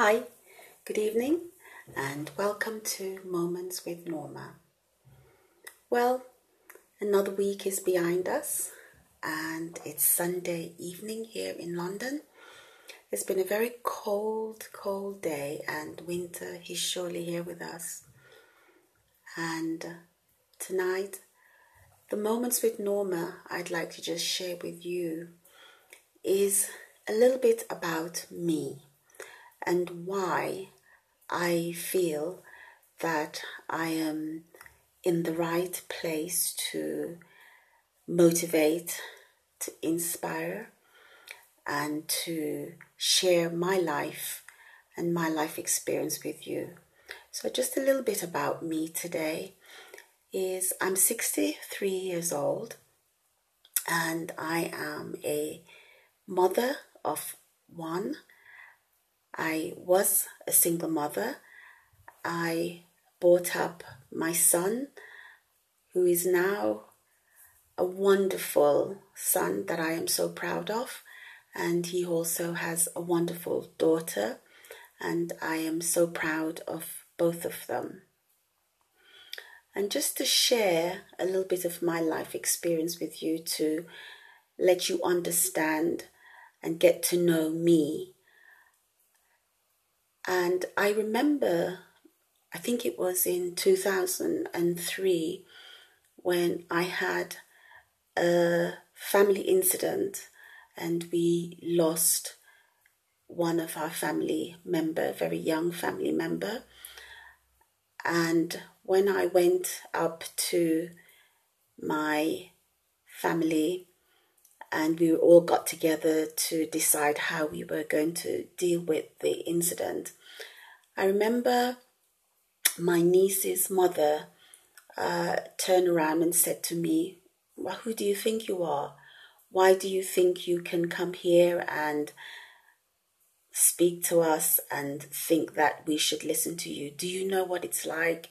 Hi, good evening, and welcome to Moments with Norma. Well, another week is behind us, and it's Sunday evening here in London. It's been a very cold, cold day, and winter is surely here with us. And uh, tonight, the Moments with Norma I'd like to just share with you is a little bit about me and why I feel that I am in the right place to motivate, to inspire, and to share my life and my life experience with you. So, just a little bit about me today is I'm 63 years old and I am a mother of one I was a single mother. I brought up my son, who is now a wonderful son that I am so proud of. And he also has a wonderful daughter, and I am so proud of both of them. And just to share a little bit of my life experience with you to let you understand and get to know me and I remember, I think it was in 2003 when I had a family incident and we lost one of our family member, very young family member. And when I went up to my family and we all got together to decide how we were going to deal with the incident, I remember my niece's mother uh, turned around and said to me, well, Who do you think you are? Why do you think you can come here and speak to us and think that we should listen to you? Do you know what it's like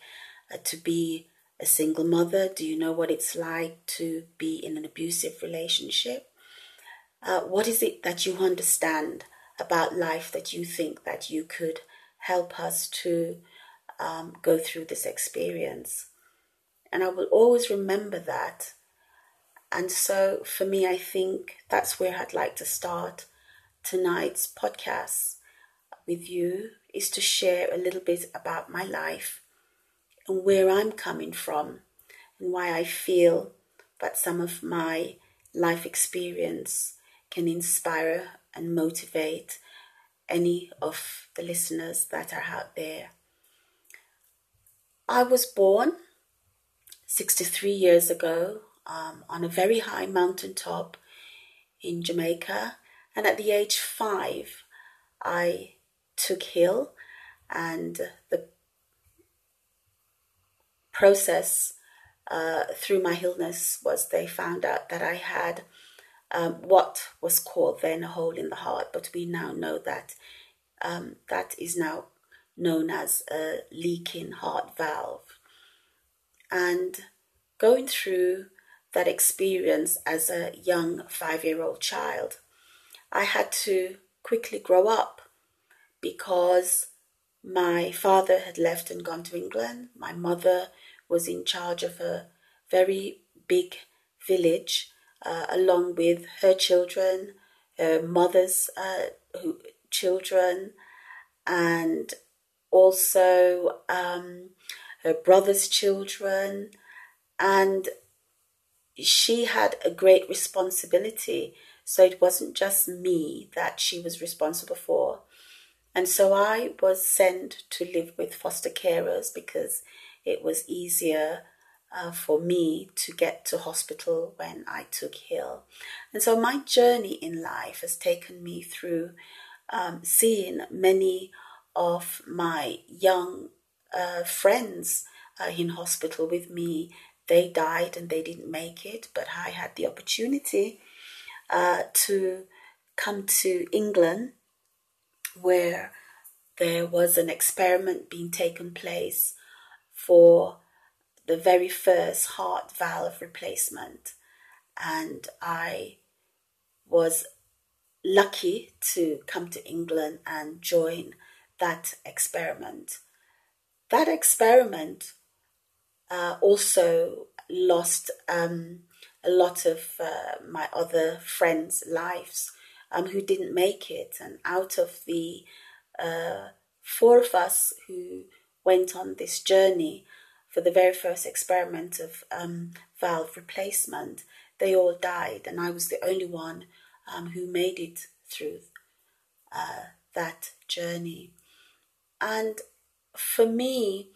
uh, to be a single mother? Do you know what it's like to be in an abusive relationship? Uh, what is it that you understand about life that you think that you could help us to um, go through this experience. And I will always remember that. And so for me, I think that's where I'd like to start tonight's podcast with you is to share a little bit about my life and where I'm coming from and why I feel that some of my life experience can inspire and motivate any of the listeners that are out there. I was born 63 years ago um, on a very high mountain top in Jamaica, and at the age five, I took ill, and the process uh, through my illness was they found out that I had um, what was called then a hole in the heart, but we now know that um, that is now known as a leaking heart valve. And going through that experience as a young five year old child, I had to quickly grow up because my father had left and gone to England. My mother was in charge of a very big village uh, along with her children, her mother's uh, who, children, and also um, her brother's children. And she had a great responsibility. So it wasn't just me that she was responsible for. And so I was sent to live with foster carers because it was easier uh, for me to get to hospital when I took ill. And so my journey in life has taken me through um, seeing many of my young uh, friends uh, in hospital with me. They died and they didn't make it, but I had the opportunity uh, to come to England where there was an experiment being taken place for the very first heart valve replacement. And I was lucky to come to England and join that experiment. That experiment uh, also lost um, a lot of uh, my other friends' lives um, who didn't make it. And out of the uh, four of us who went on this journey for the very first experiment of um, valve replacement, they all died, and I was the only one um, who made it through uh, that journey. And for me,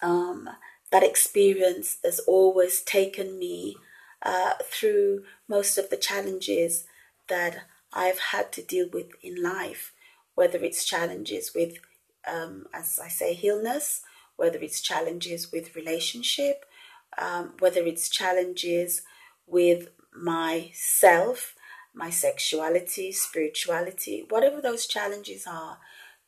um, that experience has always taken me uh, through most of the challenges that I've had to deal with in life, whether it's challenges with, um, as I say, illness, whether it's challenges with relationship, um, whether it's challenges with myself, my sexuality, spirituality, whatever those challenges are,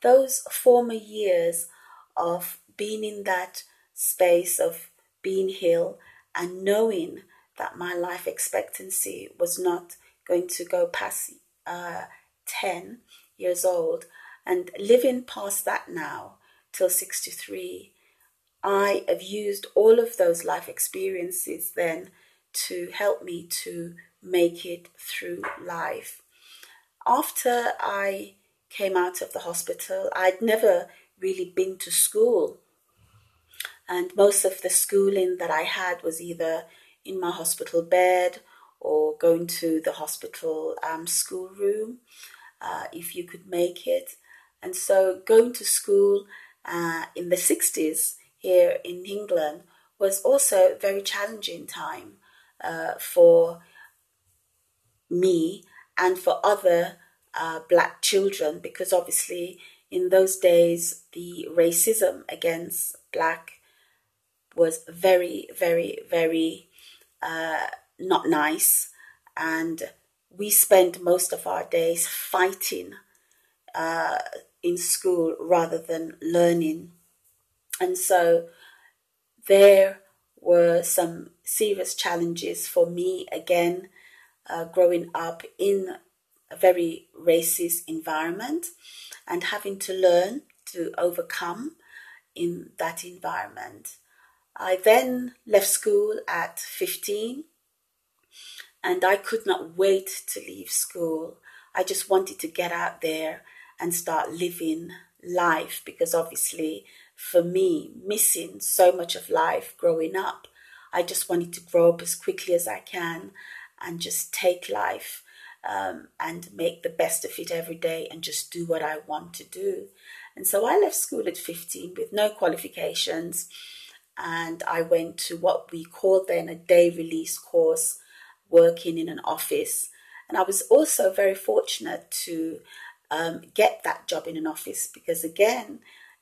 those former years of being in that space of being ill and knowing that my life expectancy was not going to go past uh, 10 years old and living past that now till 63 i have used all of those life experiences then to help me to make it through life after i came out of the hospital i'd never really been to school and most of the schooling that I had was either in my hospital bed or going to the hospital um, schoolroom uh, if you could make it. And so going to school uh, in the 60s here in England was also a very challenging time uh, for me and for other uh, black children because obviously in those days the racism against black was very, very, very uh, not nice. And we spent most of our days fighting uh, in school rather than learning. And so there were some serious challenges for me again, uh, growing up in a very racist environment and having to learn to overcome in that environment. I then left school at 15 and I could not wait to leave school. I just wanted to get out there and start living life because obviously for me, missing so much of life growing up, I just wanted to grow up as quickly as I can and just take life um, and make the best of it every day and just do what I want to do. And so I left school at 15 with no qualifications and I went to what we called then a day release course, working in an office. And I was also very fortunate to um, get that job in an office because, again,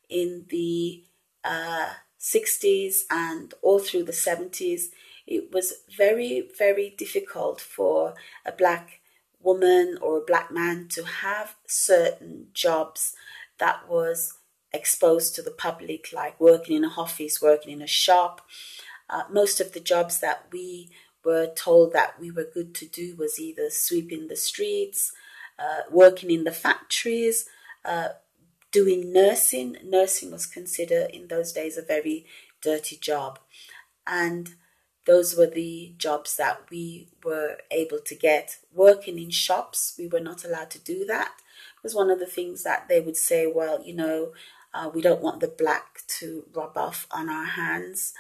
in the uh, 60s and all through the 70s, it was very, very difficult for a black woman or a black man to have certain jobs that was exposed to the public, like working in a office, working in a shop. Uh, most of the jobs that we were told that we were good to do was either sweeping the streets, uh, working in the factories, uh, doing nursing. Nursing was considered in those days a very dirty job. And those were the jobs that we were able to get. Working in shops, we were not allowed to do that. It was one of the things that they would say, well, you know, uh, we don't want the black to rub off on our hands.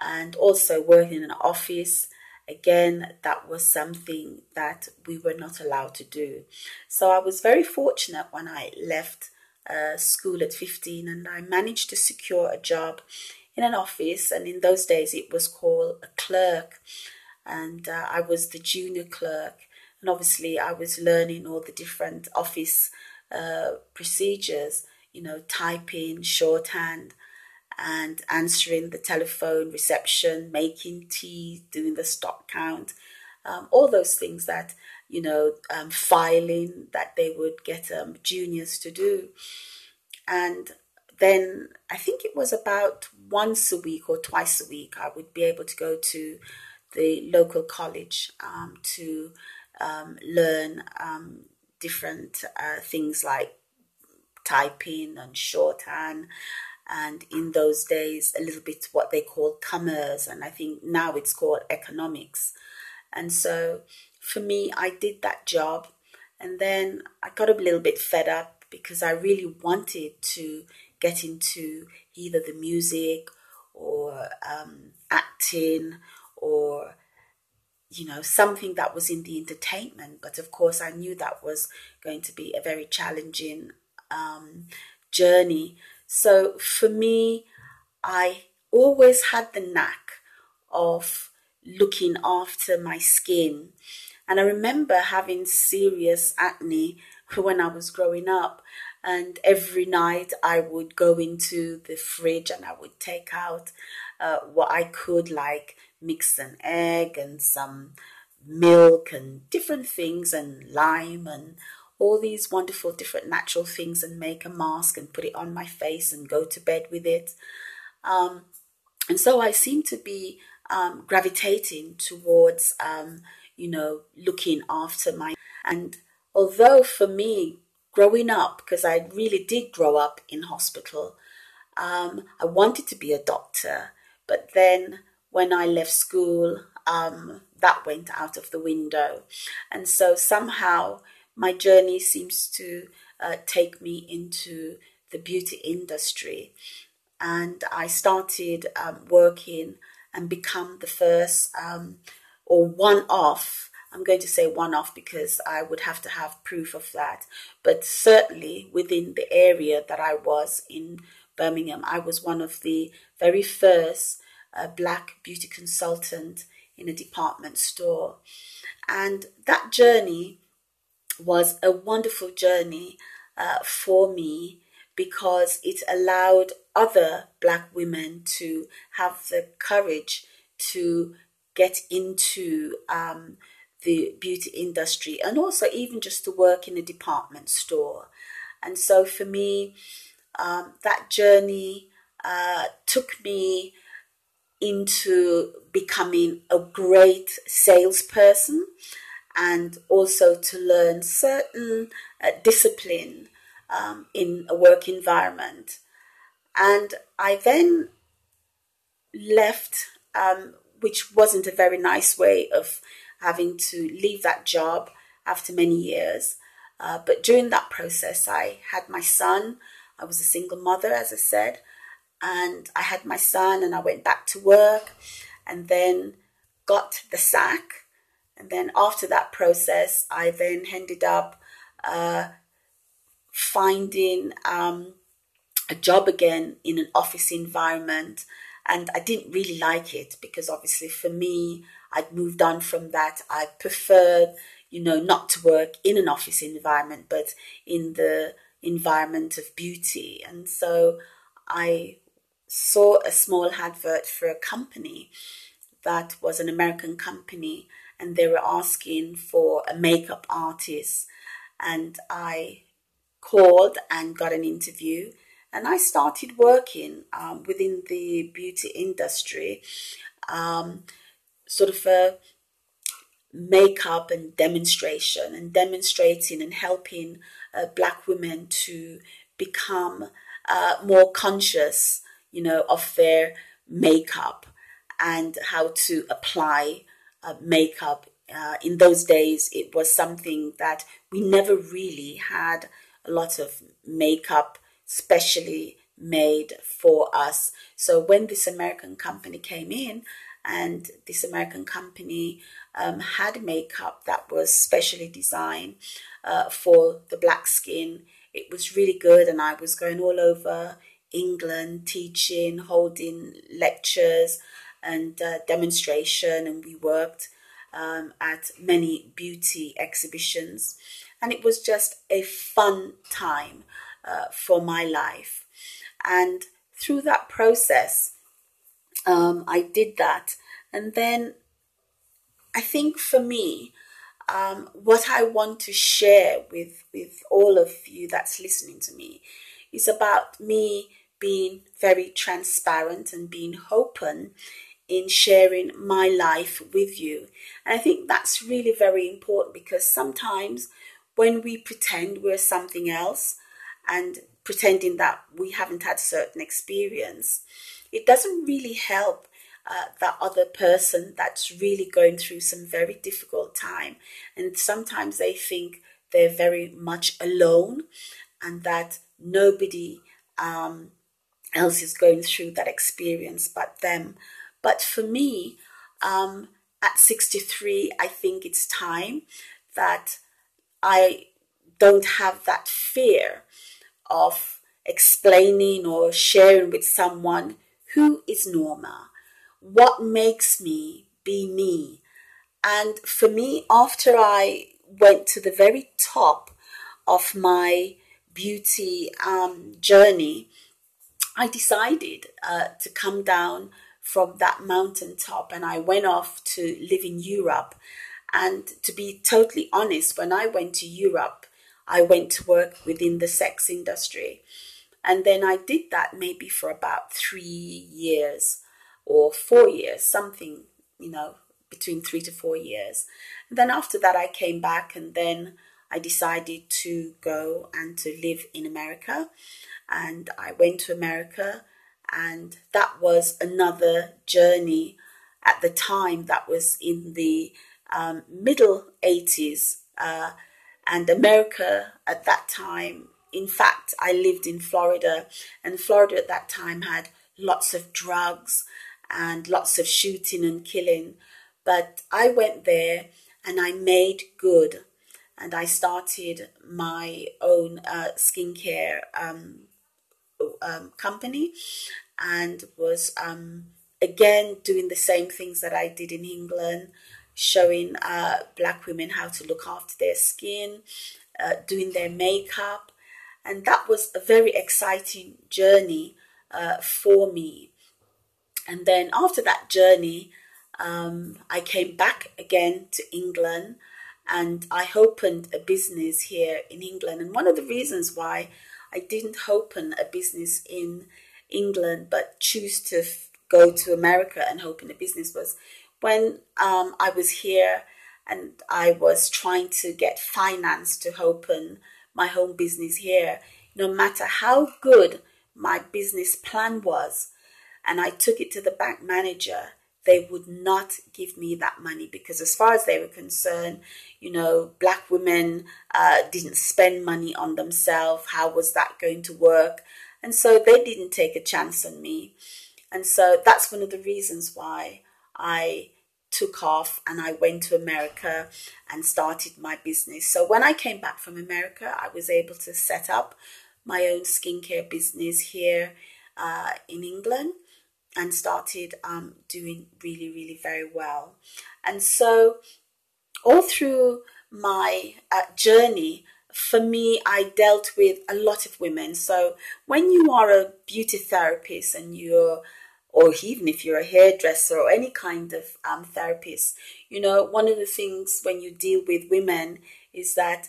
And also working in an office, again, that was something that we were not allowed to do. So I was very fortunate when I left uh, school at 15 and I managed to secure a job in an office. And in those days, it was called a clerk. And uh, I was the junior clerk. And obviously, I was learning all the different office uh, procedures you know, typing, shorthand, and answering the telephone reception, making tea, doing the stock count, um, all those things that, you know, um, filing that they would get um, juniors to do. And then I think it was about once a week or twice a week, I would be able to go to the local college um, to um, learn um, different uh, things like typing and shorthand and in those days a little bit what they called commerce and i think now it's called economics and so for me i did that job and then i got a little bit fed up because i really wanted to get into either the music or um, acting or you know something that was in the entertainment but of course i knew that was going to be a very challenging um, journey so for me, I always had the knack of looking after my skin. And I remember having serious acne when I was growing up. And every night I would go into the fridge and I would take out uh, what I could, like mix an egg and some milk and different things and lime and all these wonderful different natural things and make a mask and put it on my face and go to bed with it. Um, and so I seem to be um, gravitating towards, um, you know, looking after my. And although for me, growing up, because I really did grow up in hospital, um, I wanted to be a doctor. But then when I left school, um, that went out of the window. And so somehow my journey seems to uh, take me into the beauty industry. And I started um, working and become the first um, or one off. I'm going to say one off because I would have to have proof of that. But certainly within the area that I was in Birmingham, I was one of the very first uh, black beauty consultant in a department store. And that journey was a wonderful journey uh, for me because it allowed other black women to have the courage to get into um, the beauty industry and also even just to work in a department store. And so for me, um, that journey uh, took me into becoming a great salesperson and also to learn certain uh, discipline um, in a work environment. And I then left, um, which wasn't a very nice way of having to leave that job after many years. Uh, but during that process, I had my son. I was a single mother, as I said, and I had my son, and I went back to work, and then got the sack and then after that process, I then ended up uh, finding um, a job again in an office environment. And I didn't really like it because obviously for me, I'd moved on from that. I preferred, you know, not to work in an office environment, but in the environment of beauty. And so I saw a small advert for a company that was an American company and they were asking for a makeup artist. And I called and got an interview. And I started working um, within the beauty industry, um, sort of a makeup and demonstration, and demonstrating and helping uh, black women to become uh, more conscious, you know, of their makeup and how to apply uh, makeup. Uh, in those days, it was something that we never really had a lot of makeup specially made for us. So when this American company came in, and this American company um, had makeup that was specially designed uh, for the black skin. It was really good, and I was going all over England teaching, holding lectures, and uh, demonstration, and we worked um, at many beauty exhibitions. And it was just a fun time uh, for my life. And through that process, um, I did that. And then I think for me, um, what I want to share with, with all of you that's listening to me is about me being very transparent and being open in sharing my life with you. And I think that's really very important because sometimes when we pretend we're something else and pretending that we haven't had certain experience, it doesn't really help uh, that other person that's really going through some very difficult time. And sometimes they think they're very much alone and that nobody um, else is going through that experience but them. But for me, um, at 63, I think it's time that I don't have that fear of explaining or sharing with someone who is Norma, what makes me be me. And for me, after I went to the very top of my beauty um, journey, I decided uh, to come down from that mountaintop and I went off to live in Europe. And to be totally honest, when I went to Europe, I went to work within the sex industry. And then I did that maybe for about three years or four years, something, you know, between three to four years. And then after that, I came back and then I decided to go and to live in America. And I went to America, and that was another journey at the time that was in the um, middle 80s. Uh, and America at that time, in fact, I lived in Florida, and Florida at that time had lots of drugs and lots of shooting and killing. But I went there and I made good and I started my own uh, skincare um, um, company and was um, again doing the same things that I did in England, showing uh, black women how to look after their skin, uh, doing their makeup. And that was a very exciting journey uh, for me. And then after that journey, um, I came back again to England and I opened a business here in England. And one of the reasons why I didn't open a business in England but choose to f- go to America and open a business was when um, I was here and I was trying to get finance to open my home business here. No matter how good my business plan was, and I took it to the bank manager, they would not give me that money because, as far as they were concerned, you know, black women uh, didn't spend money on themselves. How was that going to work? And so they didn't take a chance on me. And so that's one of the reasons why I took off and I went to America and started my business. So when I came back from America, I was able to set up my own skincare business here uh, in England and started um, doing really, really very well. And so all through my uh, journey, for me, I dealt with a lot of women. So when you are a beauty therapist and you're, or even if you're a hairdresser or any kind of um, therapist, you know, one of the things when you deal with women is that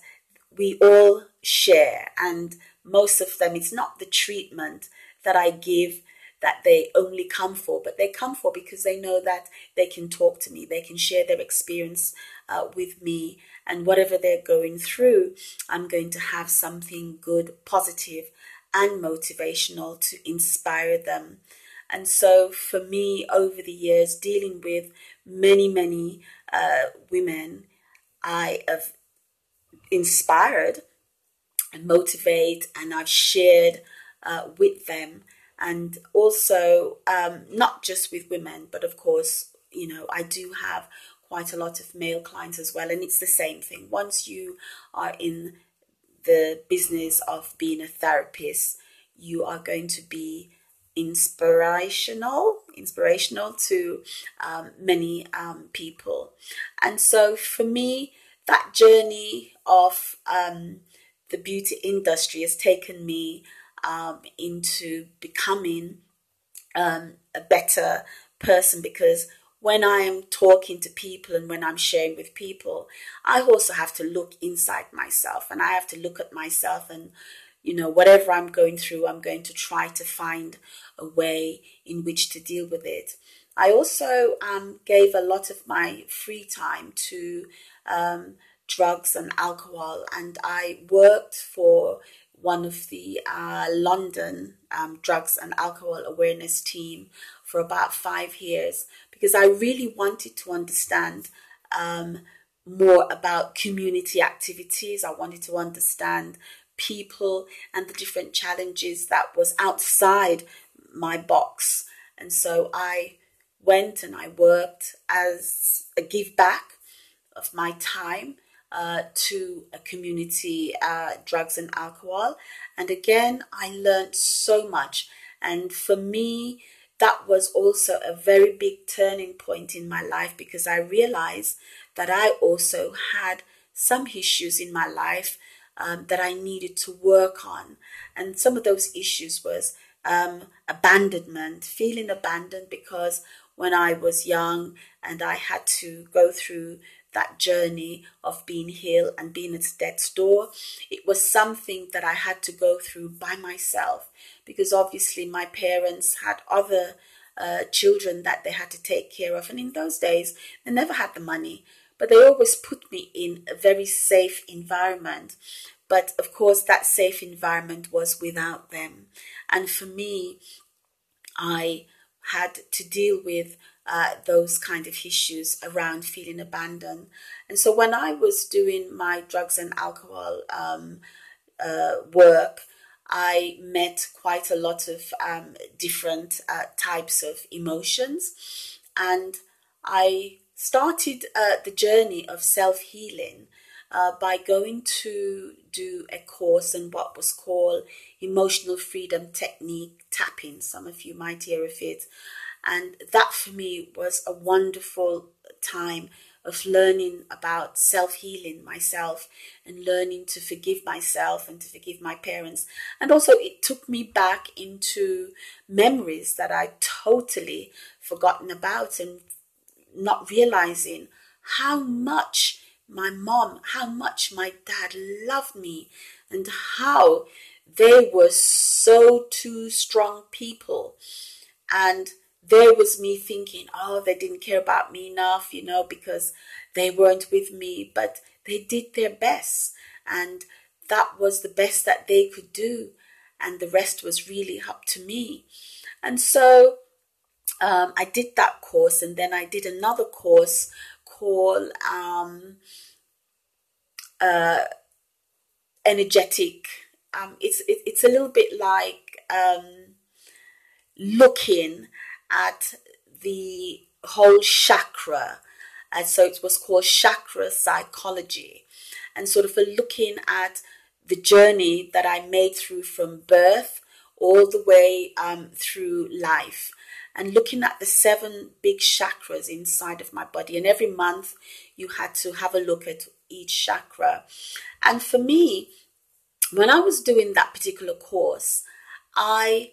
we all share, and most of them, it's not the treatment that I give that they only come for, but they come for because they know that they can talk to me, they can share their experience uh, with me, and whatever they're going through, I'm going to have something good, positive, and motivational to inspire them. And so, for me, over the years, dealing with many, many uh, women, I have inspired and motivate, and I've shared uh, with them and also um, not just with women, but of course, you know, I do have quite a lot of male clients as well, and it's the same thing. Once you are in the business of being a therapist, you are going to be inspirational inspirational to um, many um, people. And so for me that journey of um, the beauty industry has taken me um, into becoming um, a better person because when I'm talking to people and when I'm sharing with people, I also have to look inside myself and I have to look at myself and, you know, whatever I'm going through, I'm going to try to find a way in which to deal with it. I also um, gave a lot of my free time to um, drugs and alcohol, and I worked for one of the uh, London um, drugs and alcohol awareness team for about five years because I really wanted to understand um, more about community activities. I wanted to understand people and the different challenges that was outside my box. And so I went and I worked as a give back of my time uh, to a community uh, drugs and alcohol. And again, I learned so much. And for me, that was also a very big turning point in my life because I realized that I also had some issues in my life um, that I needed to work on. And some of those issues was um, abandonment, feeling abandoned because when I was young and I had to go through that journey of being healed and being at death's door, it was something that I had to go through by myself because obviously my parents had other uh, children that they had to take care of. And in those days, they never had the money, but they always put me in a very safe environment. But of course, that safe environment was without them. And for me, I had to deal with uh, those kind of issues around feeling abandoned. And so when I was doing my drugs and alcohol um, uh, work, I met quite a lot of um, different uh, types of emotions. And I started uh, the journey of self healing uh, by going to do a course in what was called emotional freedom technique tapping. Some of you might hear of it. And that for me was a wonderful time of learning about self healing myself and learning to forgive myself and to forgive my parents. And also, it took me back into memories that I totally forgotten about and not realizing how much my mom, how much my dad loved me, and how they were so two strong people. And there was me thinking, oh, they didn't care about me enough, you know, because they weren't with me, but they did their best. And that was the best that they could do. And the rest was really up to me. And so um, I did that course, and then I did another course called um, uh, Energetic. Um, it's it, it's a little bit like um, looking at the whole chakra. And so it was called chakra psychology. And sort of looking at the journey that I made through from birth all the way um, through life and looking at the seven big chakras inside of my body. And every month you had to have a look at each chakra. And for me, when I was doing that particular course, I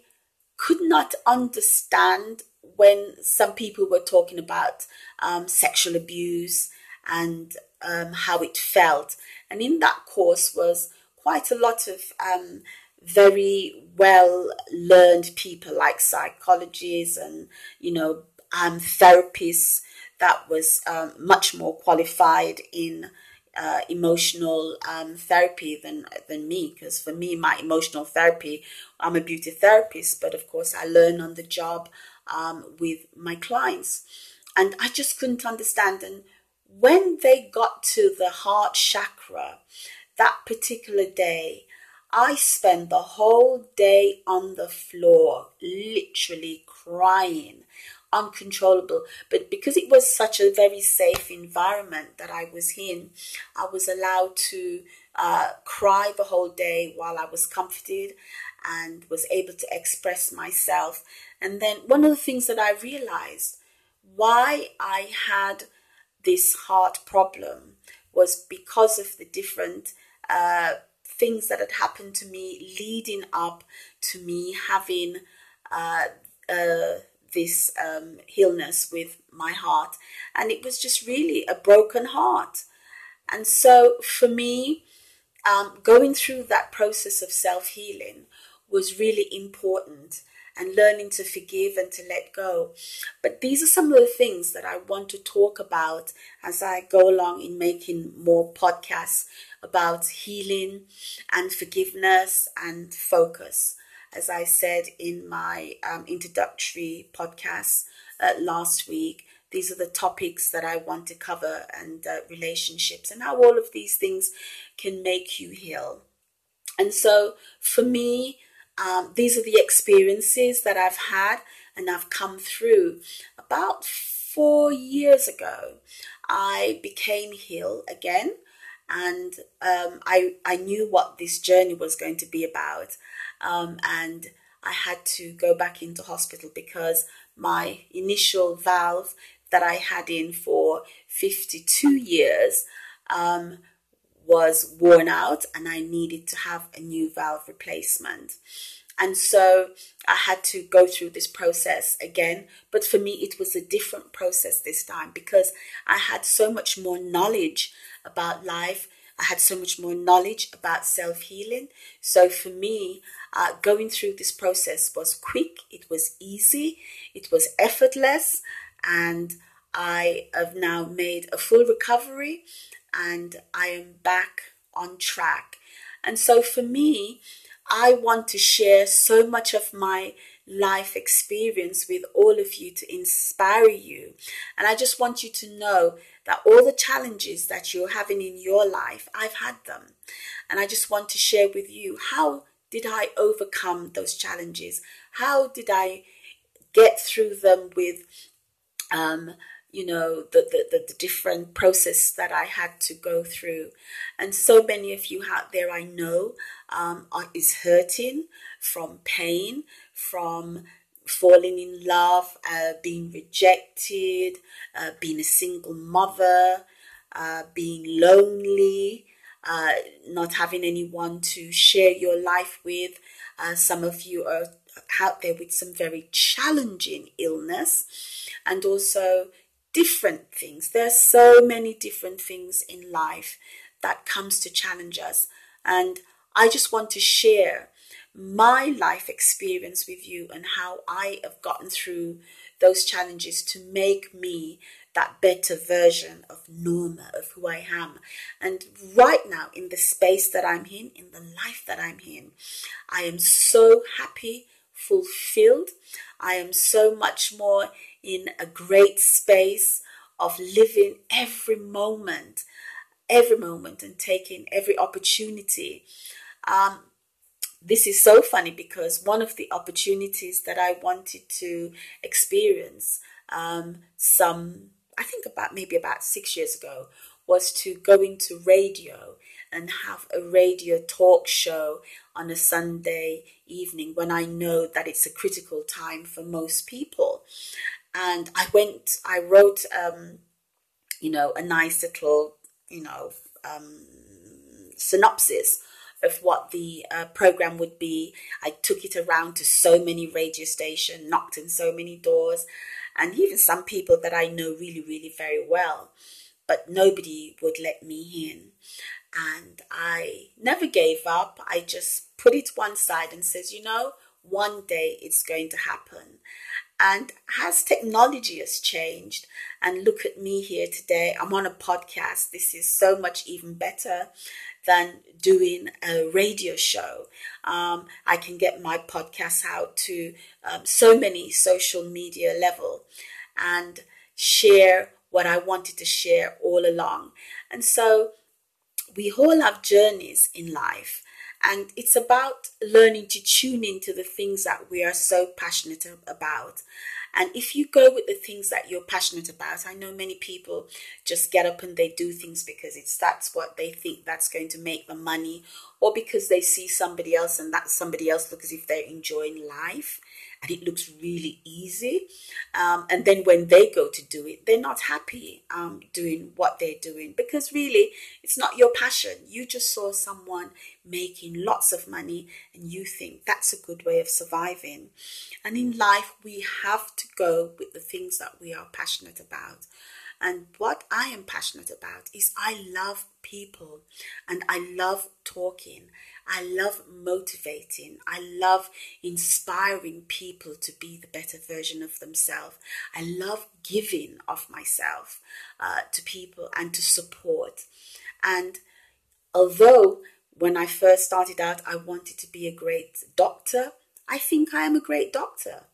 could not understand when some people were talking about um, sexual abuse and um, how it felt. And in that course was quite a lot of um, very well learned people like psychologists and, you know, um, therapists that was um, much more qualified in uh, emotional um, therapy than than me because for me my emotional therapy I'm a beauty therapist but of course I learn on the job um, with my clients. And I just couldn't understand. And when they got to the heart chakra, that particular day, I spent the whole day on the floor, literally crying, uncontrollable. But because it was such a very safe environment that I was in, I was allowed to uh, cry the whole day while I was comforted and was able to express myself. And then one of the things that I realized why I had this heart problem was because of the different uh, things that had happened to me leading up to me having uh, uh, this um, illness with my heart. And it was just really a broken heart. And so for me, um, going through that process of self healing was really important. and learning to forgive and to let go. But these are some of the things that I want to talk about as I go along in making more podcasts about healing and forgiveness and focus. As I said in my um, introductory podcast uh, last week, these are the topics that I want to cover and uh, relationships and how all of these things can make you heal. And so for me, um, these are the experiences that I've had and I've come through. About four years ago, I became healed again and um, I, I knew what this journey was going to be about. Um, and I had to go back into hospital because my initial valve that I had in for 52 years um, was worn out and I needed to have a new valve replacement. And so I had to go through this process again. But for me, it was a different process this time because I had so much more knowledge about life. I had so much more knowledge about self healing. So for me, uh, going through this process was quick, it was easy, it was effortless, and I have now made a full recovery and I am back on track. And so for me, I want to share so much of my life experience with all of you to inspire you. And I just want you to know that all the challenges that you're having in your life, I've had them. And I just want to share with you how did I overcome those challenges? How did I get through them with um, you know the, the, the, different process that i had to go through. And so many of you out there i know um, are, is hurting from pain from falling in love uh, being rejected uh, being a single mother uh, being lonely uh, not having anyone to share your life with. Uh, some of you are out there with some very challenging illness. And also different things. There are so many different things in life that comes to challenge us. And I just want to share my life experience with you and how I have gotten through those challenges to make me that better version of Norma, of who I am. And right now, in the space that I'm in, in the life that I'm in, I am so happy, fulfilled. I am so much more in a great space of living every moment, every moment, and taking every opportunity. Um, this is so funny because one of the opportunities that I wanted to experience um, some, I think about maybe about six years ago, was to go into radio and have a radio talk show on a Sunday evening when I know that it's a critical time for most people and I went, I wrote, um, you know, a nice little, you know, um, synopsis of what the uh, program would be. I took it around to so many radio stations, knocked on so many doors, and even some people that I know really, really very well, but nobody would let me in. And I never gave up. I just put it one side and says, you know, one day it's going to happen. And as technology has changed, and look at me here today, I'm on a podcast. This is so much even better than doing a radio show. Um, I can get my podcast out to um, so many social media level and share what I wanted to share all along. And so we all have journeys in life and it's about learning to tune into the things that we are so passionate about. And if you go with the things that you're passionate about, I know many people just get up and they do things because it's that's what they think that's going to make them money, or because they see somebody else and that somebody else looks as if they're enjoying life and it looks really easy. Um, and then when they go to do it, they're not happy um, doing what they're doing because really it's not your passion. You just saw someone making lots of money and you think that's a good way of surviving. And in life, we have to go with the things that we are passionate about. And what I am passionate about is I love people and I love talking I love motivating. I love inspiring people to be the better version of themselves. I love giving of myself uh, to people and to support. And although when I first started out, I wanted to be a great doctor, I think I am a great doctor.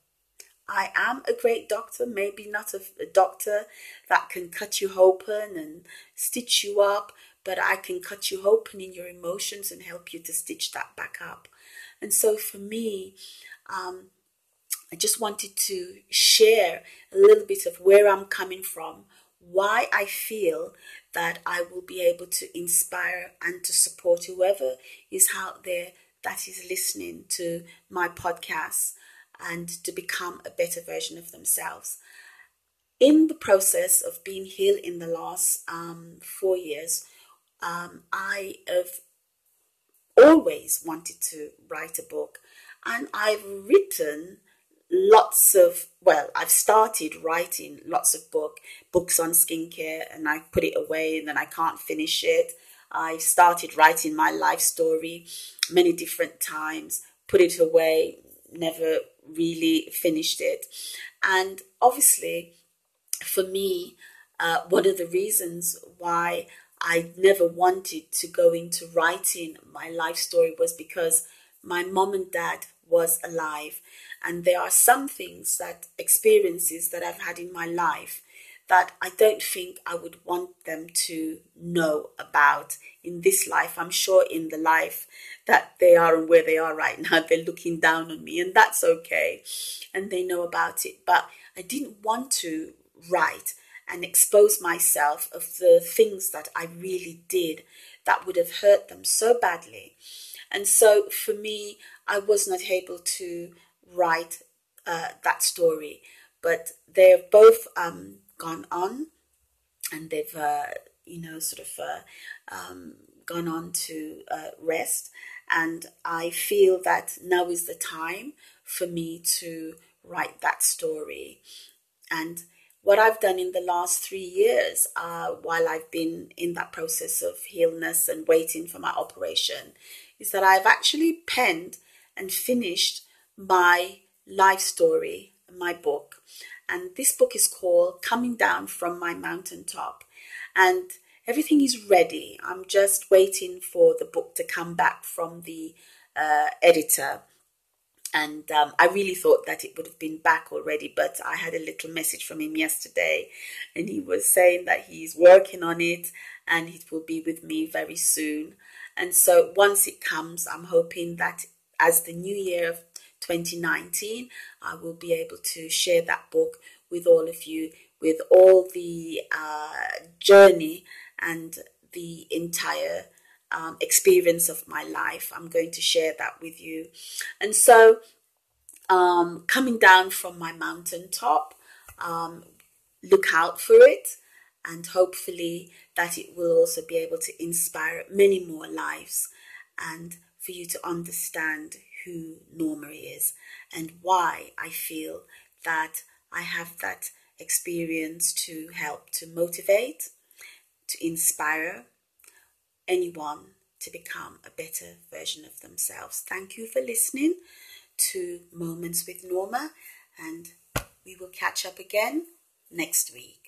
I am a great doctor, maybe not a, a, doctor that can cut you open and stitch you up, but I can cut you open in your emotions and help you to stitch that back up. And so for me, um, I just wanted to share a little bit of where I'm coming from, why I feel that I will be able to inspire and to support whoever is out there that is listening to my podcast and to become a better version of themselves. In the process of being healed in the last um, four years, um, I have always wanted to write a book, and I've written lots of well i've started writing lots of book books on skincare and i put it away and then i can't finish it i started writing my life story many different times put it away never really finished it. And obviously, for me, uh, one of the reasons why I never wanted to go into writing my life story was because my mom and dad was alive. And there are some things that experiences that I've had in my life that I don't think I would want them to know about in this life. I'm sure in the life that they are and where they are right now, they're looking down on me, and that's okay. And they know about it. But I didn't want to write and expose myself of the things that I really did that would have hurt them so badly. And so for me, I was not able to write uh, that story. But they've both um, gone on and they've, uh, you know, sort of uh, um, gone on to uh, rest. And I feel that now is the time for me to write that story. And what I've done in the last three years, uh, while I've been in that process of illness and waiting for my operation, is that I've actually penned and finished my life story, my book. And this book is called Coming Down from My Mountaintop. And everything is ready. I'm just waiting for the book to come back from the uh, editor. And um, I really thought that it would have been back already, but I had a little message from him yesterday, and he was saying that he's working on it and it will be with me very soon. And so once it comes, I'm hoping that as the new year of 2019, I will be able to share that book with all of you, with all the uh, journey and the entire um, experience of my life. I'm going to share that with you. And so, um, coming down from my mountaintop, um, look out for it, and hopefully, that it will also be able to inspire many more lives and for you to understand who Norma is and why I feel that I have that experience to help to motivate, to inspire anyone to become a better version of themselves. Thank you for listening to Moments with Norma, and we will catch up again next week.